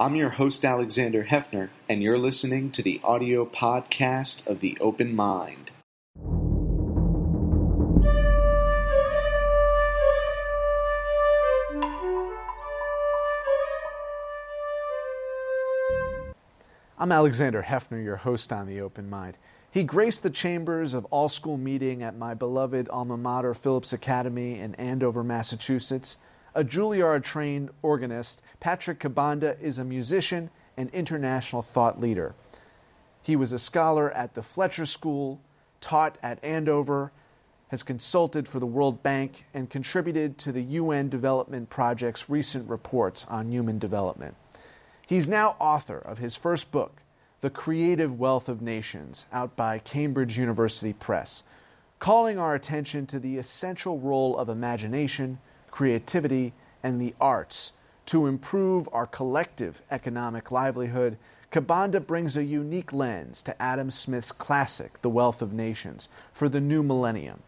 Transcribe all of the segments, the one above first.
I'm your host, Alexander Heffner, and you're listening to the audio podcast of The Open Mind. I'm Alexander Heffner, your host on The Open Mind. He graced the chambers of all school meeting at my beloved alma mater, Phillips Academy in Andover, Massachusetts. A Juilliard trained organist, Patrick Kabanda is a musician and international thought leader. He was a scholar at the Fletcher School, taught at Andover, has consulted for the World Bank, and contributed to the UN Development Project's recent reports on human development. He's now author of his first book, The Creative Wealth of Nations, out by Cambridge University Press, calling our attention to the essential role of imagination, creativity, and the arts to improve our collective economic livelihood. Kabanda brings a unique lens to Adam Smith's classic, The Wealth of Nations, for the new millennium.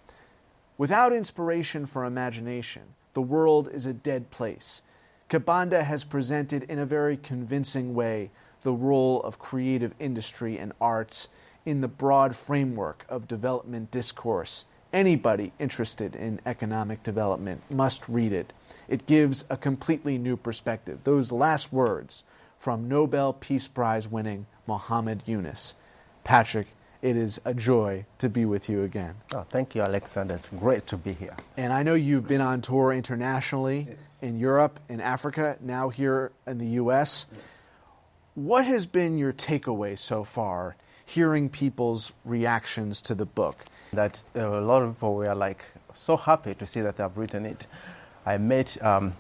Without inspiration for imagination, the world is a dead place. Kabanda has presented in a very convincing way the role of creative industry and arts in the broad framework of development discourse. Anybody interested in economic development must read it. It gives a completely new perspective. Those last words from Nobel Peace Prize winning Muhammad Yunus. Patrick, it is a joy to be with you again. Oh, thank you, Alexander. It's great to be here. And I know you've been on tour internationally Yes. in Europe, in Africa, now here in the U.S. Yes. What has been your takeaway so far, hearing people's reactions to the book? That a lot of people were like so happy to see that I've written it. I met um,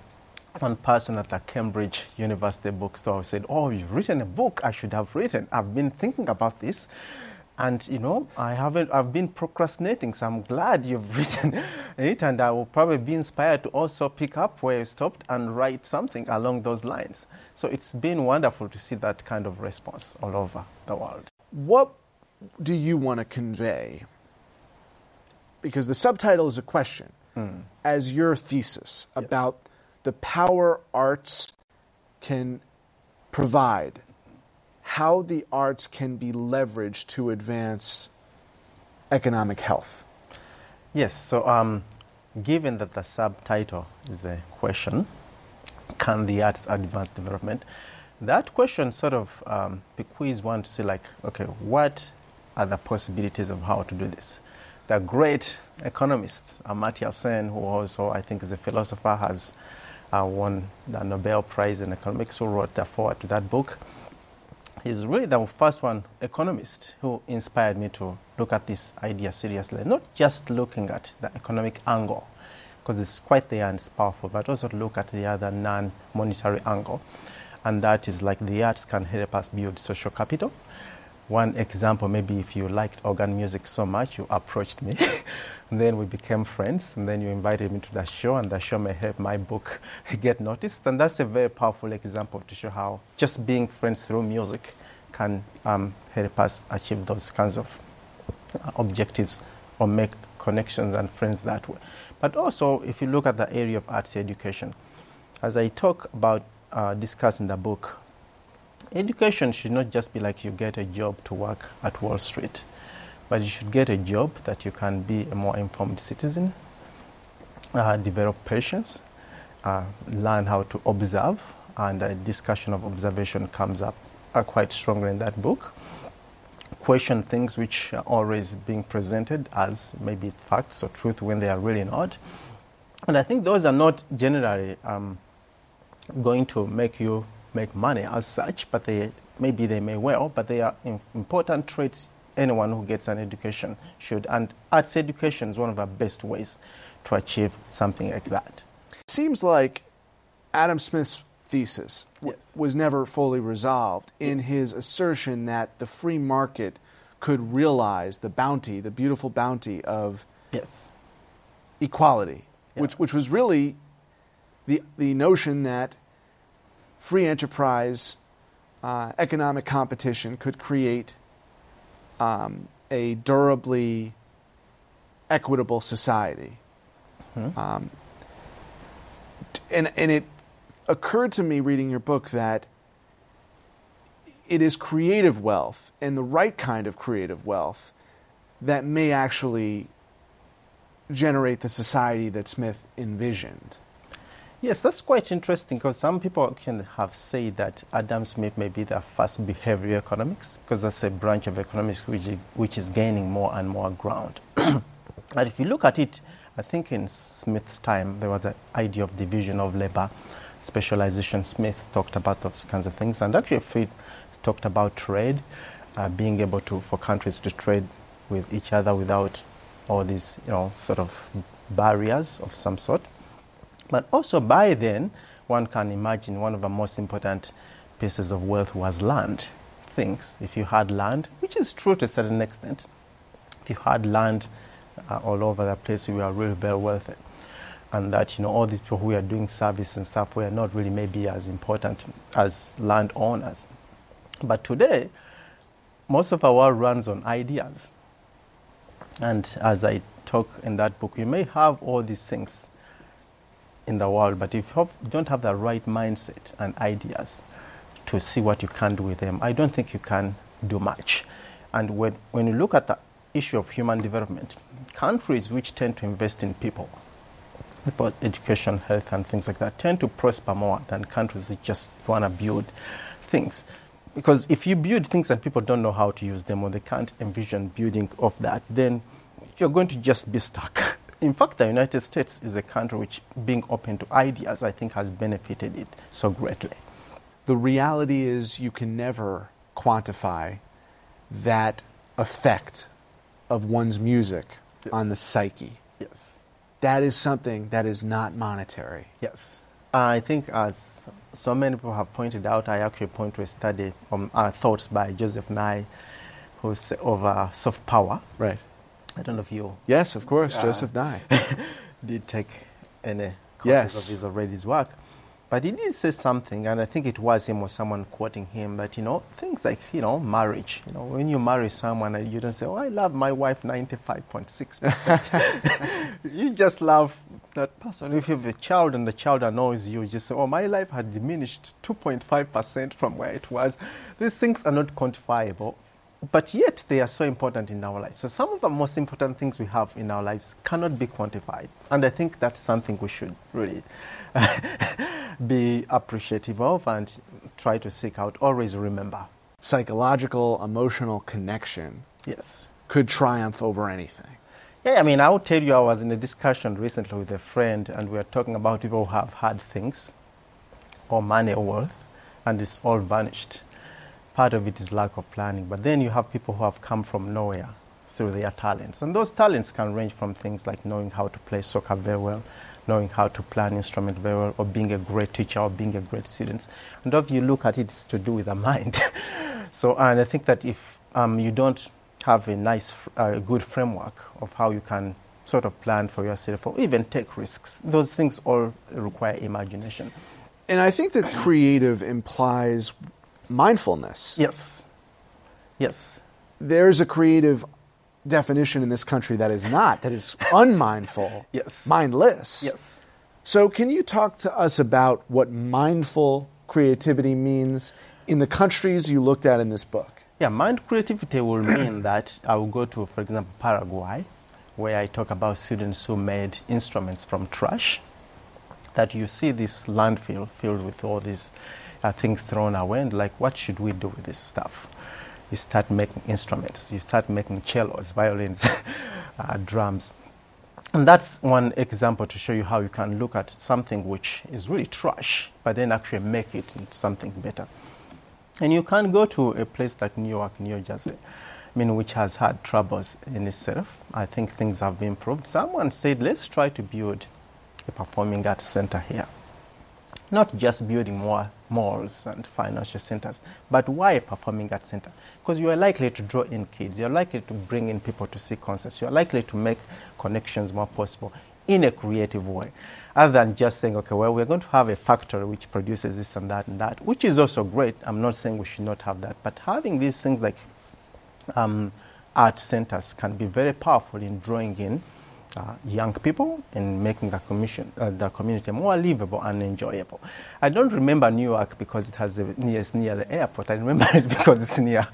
one person at the Cambridge University bookstore who said, "Oh, you've written a book. I should have written. I've been thinking about this." And you know, I haven't. I've been procrastinating, so I'm glad you've written it, and I will probably be inspired to also pick up where you stopped and write something along those lines. So it's been wonderful to see that kind of response all over the world. What do you want to convey? Because the subtitle is a question, as your thesis about the power arts can provide, how the arts can be leveraged to advance economic health. Yes, so um, given that the subtitle is a question, can the arts advance development? That question sort of um, bequeaths one to say, like, okay, what are the possibilities of how to do this? The great economist, Amartya Sen, who also I think is a philosopher, has uh, won the Nobel Prize in economics, who wrote the foreword to that book. He's really the first one economist who inspired me to look at this idea seriously, not just looking at the economic angle, because it's quite there and it's powerful, but also to look at the other non-monetary angle, and that is like the arts can help us build social capital. One example, maybe if you liked organ music so much, you approached me. and then we became friends, and then you invited me to the show, and the show may help my book get noticed. And that's a very powerful example to show how just being friends through music can um, help us achieve those kinds of uh, objectives or make connections and friends that way. But also, if you look at the area of arts education, as I talk about uh, discuss in the book, education should not just be like you get a job to work at Wall Street, but you should get a job that you can be a more informed citizen, uh, develop patience, uh, learn how to observe, and a discussion of observation comes up uh, quite strongly in that book. Question things which are always being presented as maybe facts or truth when they are really not. And I think those are not generally um, going to make you make money as such, but they maybe they may well, but they are important traits anyone who gets an education should. And arts education is one of our best ways to achieve something like that. seems like Adam Smith's thesis w- Yes. was never fully resolved in Yes. his assertion that the free market could realize the bounty, the beautiful bounty of Yes. equality, Yeah. which, which was really the, the notion that free enterprise, uh, economic competition could create um, a durably equitable society. Um, and, and it occurred to me reading your book that it is creative wealth and the right kind of creative wealth that may actually generate the society that Smith envisioned. Yes, that's quite interesting because some people can have said that Adam Smith may be the first behavioral economics because that's a branch of economics which is, which is gaining more and more ground. but if you look at it, I think in Smith's time there was the idea of division of labor, specialization. Smith talked about those kinds of things, and actually Fried talked about trade, uh, being able to for countries to trade with each other without all these you know sort of barriers of some sort. But also by then, one can imagine one of the most important pieces of wealth was land. Things, if you had land, which is true to a certain extent, if you had land uh, all over the place, you were really very wealthy. And that, you know, all these people who are doing service and stuff were not really maybe as important as landowners. But today, most of our world runs on ideas. And as I talk in that book, you may have all these things in the world, but if you don't have the right mindset and ideas to see what you can do with them, I don't think you can do much. And when, when you look at the issue of human development, countries which tend to invest in people, about education, health, and things like that, tend to prosper more than countries that just want to build things. Because if you build things and people don't know how to use them or they can't envision building of that, then you're going to just be stuck. In fact, the United States is a country which, being open to ideas, I think has benefited it so greatly. The reality is, you can never quantify that effect of one's music Yes. on the psyche. Yes. That is something that is not monetary. Yes. I think, as so many people have pointed out, I actually point to a study on uh, thoughts by Joseph Nye, who's over soft power. Right. I don't know if you Yes, of course, Uh, Joseph Nye. did take any courses Yes. of his or read his work. But he did say something, and I think it was him or someone quoting him that, you know, things like, you know, marriage. You know, when you marry someone, you don't say, oh, I love my wife 95.6%. you just love that person. If you have a child and the child annoys you, you just say, oh, my life had diminished 2.5% from where it was. These things are not quantifiable. But yet, they are so important in our lives. So, some of the most important things we have in our lives cannot be quantified. And I think that's something we should really be appreciative of and try to seek out. Always remember. Psychological, emotional connection Yes. could triumph over anything. Yeah, I mean, I will tell you, I was in a discussion recently with a friend, and we were talking about people who have had things, or money or wealth, and it's all vanished. Part of it is lack of planning, but then you have people who have come from nowhere through their talents. And those talents can range from things like knowing how to play soccer very well, knowing how to play an instrument very well, or being a great teacher, or being a great student. And if you look at it, it's to do with the mind. so, and I think that if um, you don't have a nice, uh, good framework of how you can sort of plan for yourself or even take risks, those things all require imagination. And I think that creative implies mindfulness. Yes. Yes. There's a creative definition in this country that is not, that is unmindful, Yes. mindless. Yes. So, can you talk to us about what mindful creativity means in the countries you looked at in this book? Yeah, mind creativity will mean that I will go to, for example, Paraguay, where I talk about students who made instruments from trash. That you see this landfill filled with all these uh, things thrown away, and like, what should we do with this stuff? You start making instruments, you start making cellos, violins, uh, drums. And that's one example to show you how you can look at something which is really trash, but then actually make it into something better. And you can go to a place like Newark, New Jersey, I mean, which has had troubles in itself. I think things have been improved. Someone said, let's try to build a performing arts center here. Not just building more malls and financial centers, but why performing arts center? Because you are likely to draw in kids, you're likely to bring in people to see concerts, you're likely to make connections more possible in a creative way, other than just saying, okay, well, we're going to have a factory which produces this and that and that, which is also great. I'm not saying we should not have that, but having these things like um, art centers can be very powerful in drawing in uh, young people and making the, commission, uh, the community more livable and enjoyable. I don't remember Newark because it has a, near, it's near the airport. I remember it because it's near,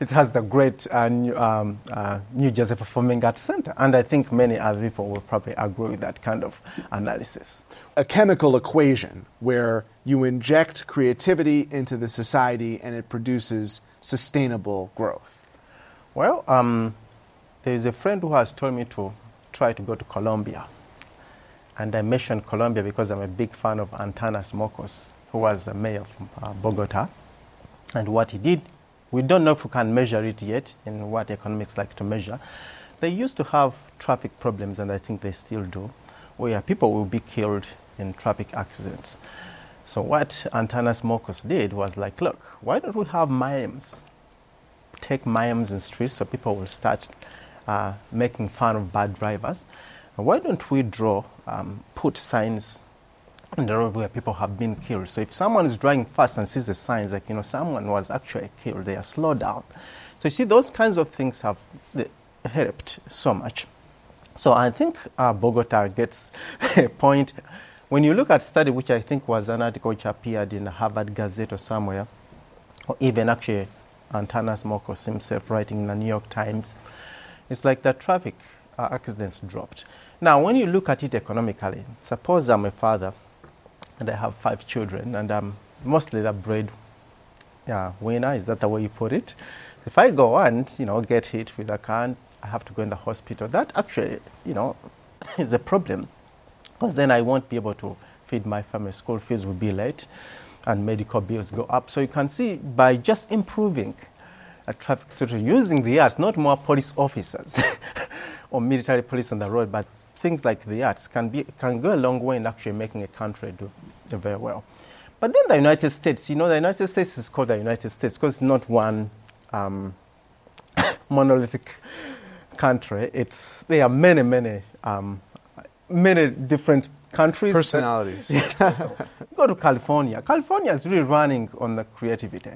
it has the great uh, New, um, uh, New Jersey Performing Arts Center. And I think many other people will probably agree with that kind of analysis. A chemical equation where you inject creativity into the society and it produces sustainable growth. Well, um, there is a friend who has told me to try to go to Colombia. And I mentioned Colombia because I'm a big fan of Antanas Mockus, who was the mayor of uh, Bogota. And what he did, we don't know if we can measure it yet in what economics like to measure. They used to have traffic problems, and I think they still do, where people will be killed in traffic accidents. So what Antanas Mockus did was like, look, why don't we have mimes? Take mimes in streets so people will start uh, making fun of bad drivers. Why don't we draw, um, put signs on the road where people have been killed? So if someone is driving fast and sees the signs like, you know, someone was actually killed, they are slowed down. So you see, those kinds of things have helped so much. So I think uh, Bogota gets a point. When you look at study, which I think was an article which appeared in the Harvard Gazette or somewhere, or even actually Antanas Mockus himself writing in the New York Times, it's like the traffic uh, accidents dropped. Now, when you look at it economically, suppose I'm a father and I have five children and I'm mostly the bread uh, winner, is that the way you put it? If I go and, you know, get hit with a car I have to go in the hospital, that actually, you know, is a problem because then I won't be able to feed my family. School fees will be late and medical bills go up. So you can see by just improving a traffic situation using the arts, not more police officers or military police on the road, but things like the arts can, be, can go a long way in actually making a country do, very well. But then the United States, you know, the United States is called the United States because it's not one um, monolithic country. It's, there are many, many, um, many different countries. Personalities. That, yes. go to California. California is really running on the creativity.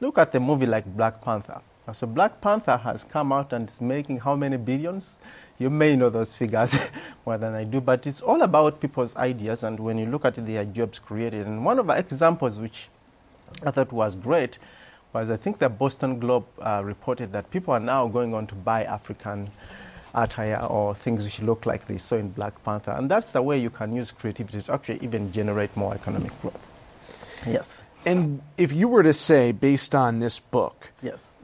Look at the movie like Black Panther. So Black Panther has come out and is making how many billions? You may know those figures more than I do, but it's all about people's ideas and when you look at it, jobs created. And one of the examples which I thought was great was I think the Boston Globe uh, reported that people are now going on to buy African attire or things which look like they saw in Black Panther. And that's the way you can use creativity to actually even generate more economic growth. Yes. And if you were to say, based on this book, yes,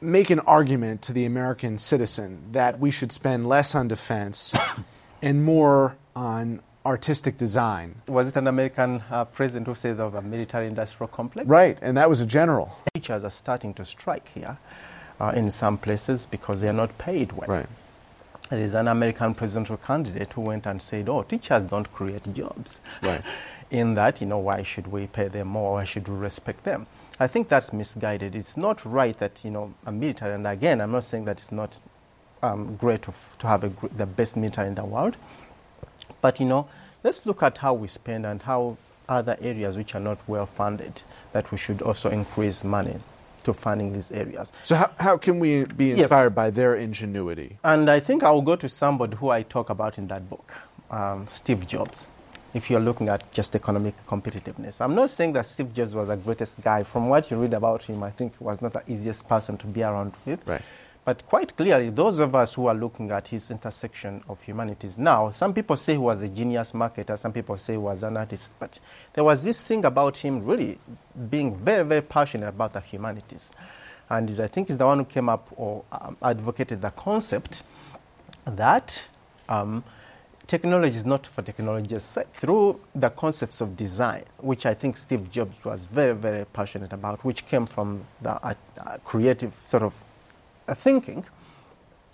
make an argument to the American citizen that we should spend less on defense and more on artistic design. Was it an American uh, president who said of a military industrial complex? Right, and that was a general. Teachers are starting to strike here uh, in some places because they are not paid well. Right. There is an American presidential candidate who went and said, Oh, teachers don't create jobs. Right. in that, you know, why should we pay them more? Why should we respect them? I think that's misguided. It's not right that, you know, a military, and again, I'm not saying that it's not um, great to, to have a, the best military in the world, but, you know, let's look at how we spend and how other areas which are not well funded, that we should also increase money to funding these areas. So, how, how can we be inspired yes. by their ingenuity? And I think I'll go to somebody who I talk about in that book, um, Steve Jobs if you're looking at just economic competitiveness. I'm not saying that Steve Jobs was the greatest guy. From what you read about him, I think he was not the easiest person to be around with. Right. But quite clearly, those of us who are looking at his intersection of humanities now, some people say he was a genius marketer, some people say he was an artist, but there was this thing about him really being very, very passionate about the humanities. And I think he's the one who came up or um, advocated the concept that um, technology is not for technology's sake. Through the concepts of design, which I think Steve Jobs was very, very passionate about, which came from the uh, uh, creative sort of uh, thinking,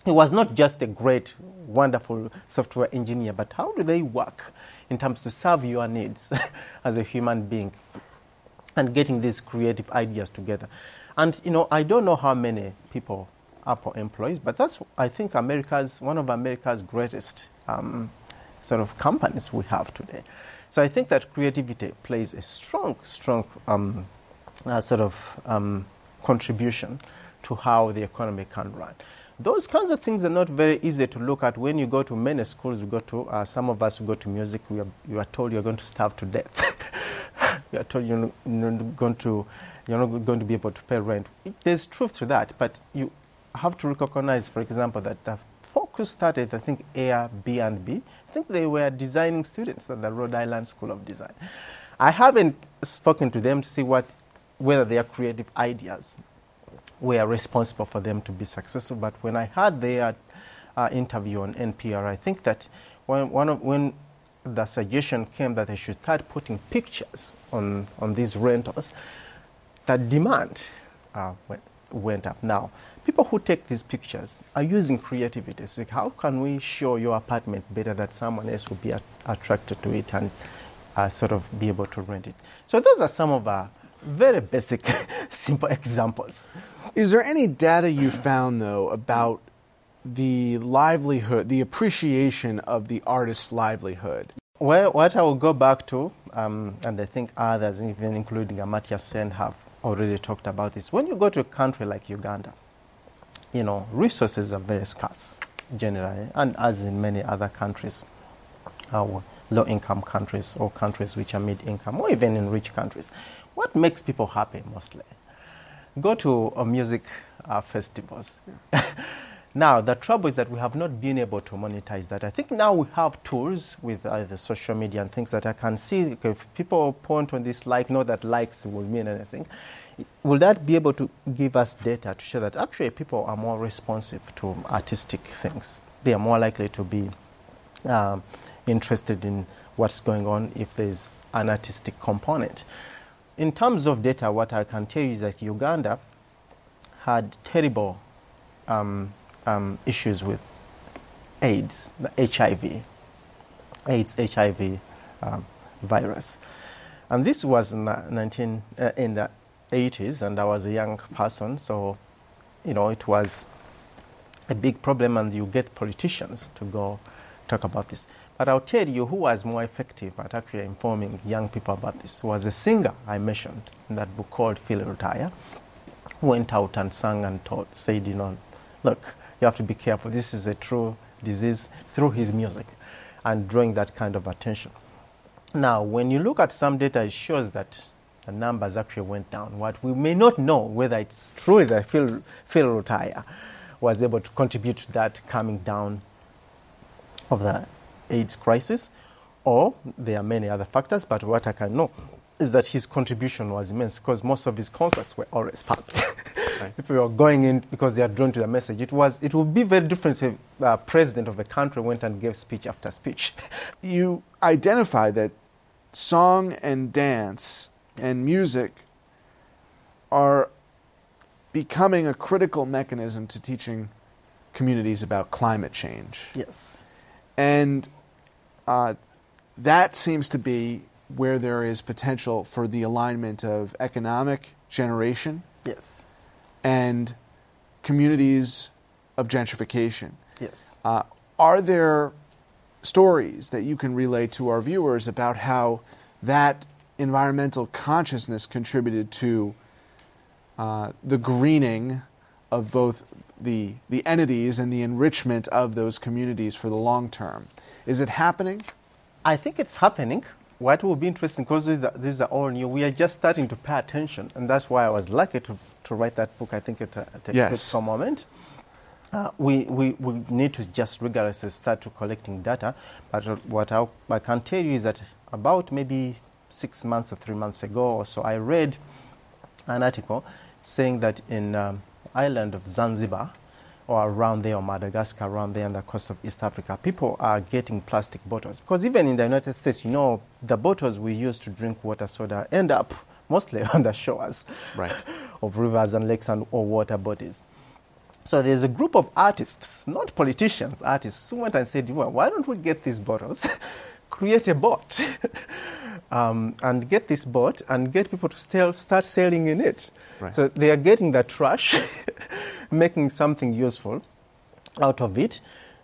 he was not just a great, wonderful software engineer, but how do they work in terms to serve your needs as a human being and getting these creative ideas together. And, you know, I don't know how many people Apple employees, but that's, I think, America's, one of America's greatest um, sort of companies we have today. So I think that creativity plays a strong, strong um, uh, sort of um, contribution to how the economy can run. those kinds of things are not very easy to look at when you go to many schools. We go to uh, some of us who go to music. We are, you are told you're going to starve to death. you are told you're not going to you're not going to be able to pay rent. There's truth to that, but you have to recognize, for example, that started, I think, Airbnb. I think they were designing students at the Rhode Island School of Design. I haven't spoken to them to see what whether their creative ideas were responsible for them to be successful. But when I heard their uh, interview on NPR, I think that when, one of, when the suggestion came that they should start putting pictures on, on these rentals, the demand uh, went, went up. Now, people who take these pictures are using creativity. So how can we show your apartment better that someone else will be attracted to it and uh, sort of be able to rent it? So those are some of our very basic, simple examples. Is there any data you found, though, about the livelihood, the appreciation of the artist's livelihood? Well, what I will go back to, um, and I think others, even including Amartya Sen, have already talked about this. When you go to a country like Uganda, you know, resources are very scarce generally, and as in many other countries, our low income countries or countries which are mid income, or even in rich countries. What makes people happy mostly? Go to uh, music uh, festivals. now, the trouble is that we have not been able to monetize that. I think now we have tools with either social media and things that I can see. If people point on this like, know that likes will mean anything. Will that be able to give us data to show that actually people are more responsive to artistic things? They are more likely to be um, interested in what's going on if there's an artistic component in terms of data, what I can tell you is that Uganda had terrible um, um, issues with AIDS, the HIV, AIDS, HIV um, virus. And this was in the, 19, uh, in the 80s, and I was a young person, so, you know, it was a big problem, and you get politicians to go talk about this. But I'll tell you who was more effective at actually informing young people about this was a singer I mentioned in that book called Phil Lutaaya, who went out and sang and taught, said, you know, look, you have to be careful. This is a true disease through his music and drawing that kind of attention. Now, when you look at some data, it shows that the numbers actually went down. What we may not know whether it's true that Phil, Phil Lutaaya was able to contribute to that coming down of the AIDS crisis, or there are many other factors, but what I can know is that his contribution was immense because most of his concerts were always packed. Right. People were going in because they are drawn to the message. It was it would be very different if the uh, president of the country went and gave speech after speech. you identify that song and dance yes. And music are becoming a critical mechanism to teaching communities about climate change. Yes. And uh, that seems to be where there is potential for the alignment of economic generation yes. and communities of gentrification. Yes. Uh, are there stories that you can relay to our viewers about how that environmental consciousness contributed to uh, the greening of both the, the entities and the enrichment of those communities for the long term? Is it happening? I think it's happening. What will be interesting, because these are all new, we are just starting to pay attention, and that's why I was lucky to, to write that book. I think it, uh, it yes. a moment. Uh, we, we, we need to just rigorously start to collecting data. But what I, I can tell you is that about maybe six months or three months ago or so, I read an article saying that in um, island of Zanzibar, or around there, or Madagascar, around there on the coast of East Africa, people are getting plastic bottles. Because even in the United States, you know, the bottles we use to drink water soda end up mostly on the shores right. of rivers and lakes and or water bodies. So there's a group of artists, not politicians, artists, who went and said, well, why don't we get these bottles, create a boat, um, and get this boat and get people to still start sailing in it. Right. So they are getting the trash making something useful out of it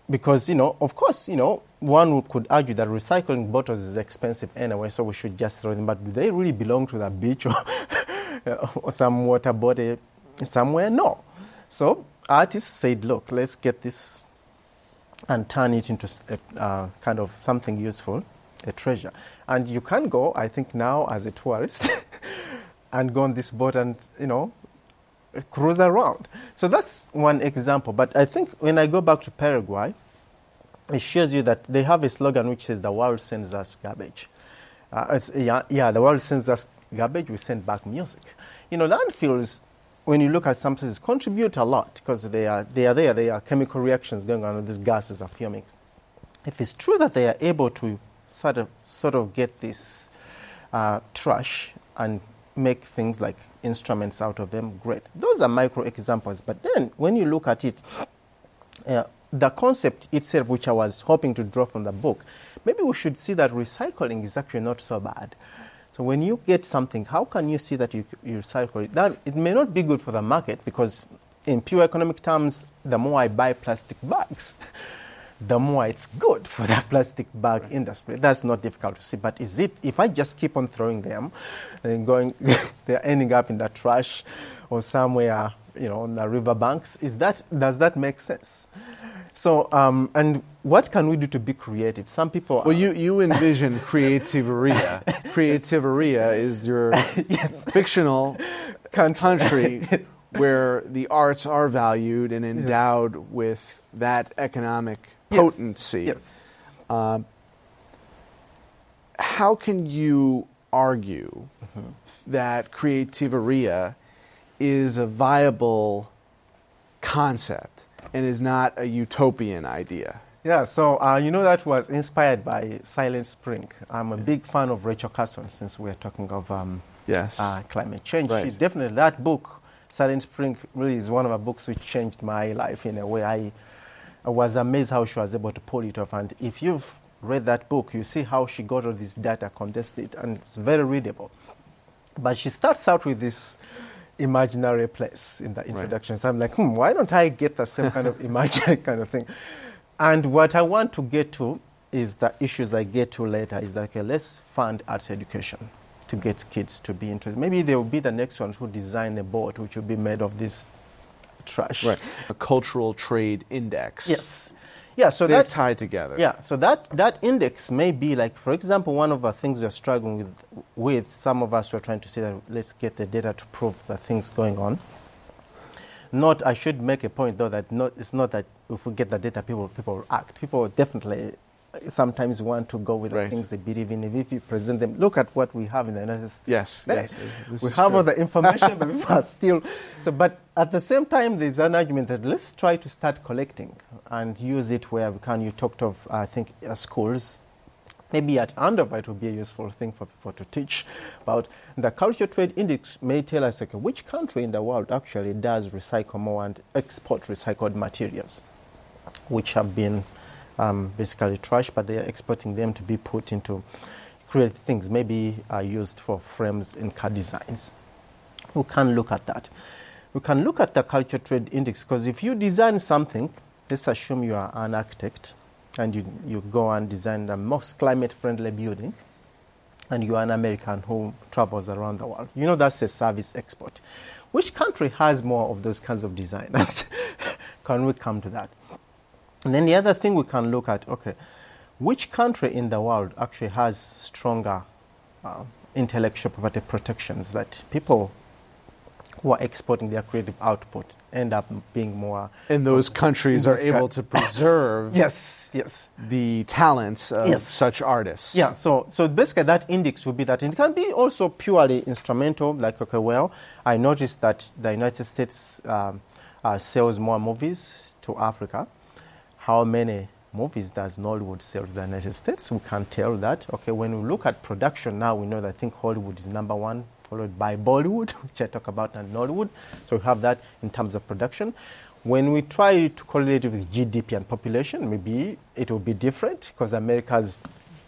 because, you know, of course, you know, one could argue that recycling bottles is expensive anyway, so we should just throw them. But do they really belong to the beach or, or some water body somewhere? No. So artists said, look, let's get this and turn it into a, uh, kind of something useful, a treasure. And you can go, I think, now as a tourist and go on this boat and, you know, cruise around. So that's one example. But I think when I go back to Paraguay, it shows you that they have a slogan which says, the world sends us garbage. Uh, yeah, yeah, the world sends us garbage, we send back music. You know, landfills, when you look at some places, contribute a lot because they are, they are there, there are chemical reactions going on, these gases are fuming. If it's true that they are able to sort of, sort of get this uh, trash and make things like instruments out of them, great. Those are micro examples. But then when you look at it, uh, the concept itself, which I was hoping to draw from the book, maybe we should see that recycling is actually not so bad. So when you get something, how can you see that you, you recycle it? That, it may not be good for the market because in pure economic terms, the more I buy plastic bags, the more it's good for the plastic bag right. industry. That's not difficult to see. But is it, if I just keep on throwing them and going, they're ending up in the trash or somewhere, you know, on the river banks, is that, does that make sense? So, um, and what can we do to be creative? Some people. Well, you, you envision creativeria. creativeria is your yes. fictional country where the arts are valued and endowed yes. with that economic potency. Yes. Um, how can you argue mm-hmm. that creativeria is a viable concept and is not a utopian idea? Yeah, so uh, you know that was inspired by Silent Spring. I'm a big fan of Rachel Carson since we're talking of um, yes. Uh, climate change. Right. She's definitely, that book, Silent Spring, really is one of the books which changed my life in a way. I I was amazed how she was able to pull it off. And if you've read that book, you see how she got all this data, condensed it, and it's very readable. But she starts out with this imaginary place in the introduction. Right. So I'm like, hmm, why don't I get the same kind of imaginary kind of thing? And what I want to get to is the issues I get to later is like, okay, let's fund arts education to get kids to be interested. Maybe they will be the next ones who design a boat which will be made of this trash. Right. A cultural trade index. Yes. Yeah, so they're that, tied together. Yeah, so that, that index may be like, for example, one of the things we're struggling with, with some of us who are trying to say that let's get the data to prove the things going on. Not, I should make a point though that not, it's not that if we get the data, people people will act. People will definitely sometimes want to go with right. the things they believe in. If you present them, look at what we have in the United States. Yes, yes. we have true. all the information, but people are still. So, but at the same time, there's an argument that let's try to start collecting and use it where we can. You talked of, I think, uh, schools. Maybe at Andover it would be a useful thing for people to teach about. The Culture Trade Index may tell us okay, which country in the world actually does recycle more and export recycled materials, which have been um, basically trash, but they are exporting them to be put into creative things, maybe uh, used for frames in car designs. We can look at that. We can look at the culture trade index because if you design something, let's assume you are an architect and you, you go and design the most climate friendly building and you are an American who travels around the world. You know that's a service export. Which country has more of those kinds of designers? can we come to that? And then the other thing we can look at, okay, which country in the world actually has stronger uh, intellectual property protections that people who are exporting their creative output end up being more. And those countries are able to preserve. yes, yes. The talents of yes. such artists. Yeah. So, so basically, that index would be that it can be also purely instrumental. Like, okay, well, I noticed that the United States um, uh, sells more movies to Africa how many movies does Nollywood sell to the United States? We can tell that. Okay, when we look at production now, we know that I think Hollywood is number one, followed by Bollywood, which I talk about, and Nollywood. So we have that in terms of production. When we try to correlate it with GDP and population, maybe it will be different because America's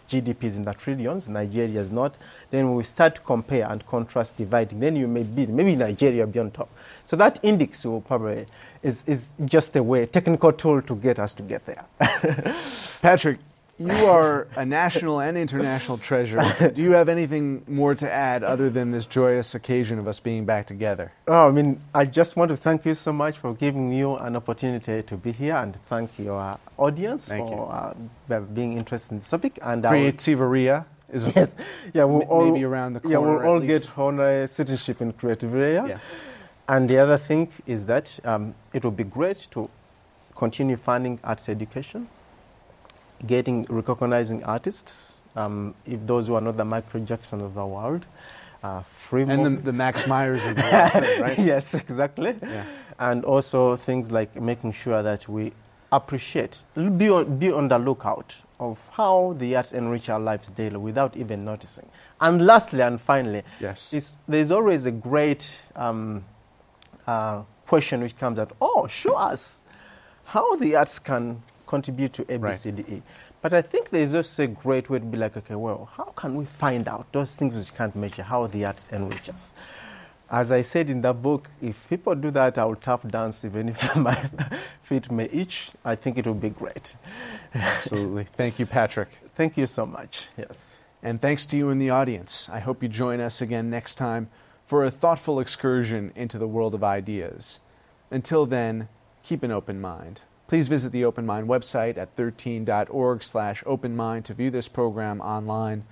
GDP is in the trillions, Nigeria is not. Then we start to compare and contrast dividing, then you may be, maybe Nigeria will be on top. So that index will probably is, is just a way, technical tool to get us to get there. Patrick, you are a national and international treasure. Do you have anything more to add other than this joyous occasion of us being back together? Oh, I mean, I just want to thank you so much for giving you an opportunity to be here and thank your audience Thank for uh, being interested in the topic. And Creativeria is yes, yeah, we'll m- all, maybe around the Yeah, corner we'll at all least. get honorary citizenship in Creativeria. Yeah. And the other thing is that um, it would be great to continue funding arts education, getting recognizing artists, um, if those who are not the Michael Jackson of the world, uh, free and the, the Max Myers of the world, right? yes, exactly. Yeah. And also things like making sure that we appreciate, be on, be on the lookout of how the arts enrich our lives daily without even noticing. And lastly and finally, Yes. is there's always a great um, uh, question which comes out, oh, show us how the arts can contribute to ABCDE. E." But I think there's also a great way to be like, okay, well, how can we find out those things which can't measure, how the arts enrich us? As I said in that book, if people do that, I will tap dance even if my feet may itch. I think it will be great. Absolutely. Thank you, Patrick. Thank you so much. Yes. And thanks to you in the audience. I hope you join us again next time for a thoughtful excursion into the world of ideas. Until then, keep an open mind. Please visit the Open Mind website at 13.org slash openmind to view this program online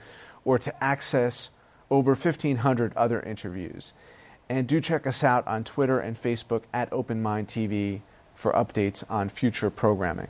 or to access over 1,500 other interviews. And do check us out on Twitter and Facebook at Open Mind TV for updates on future programming.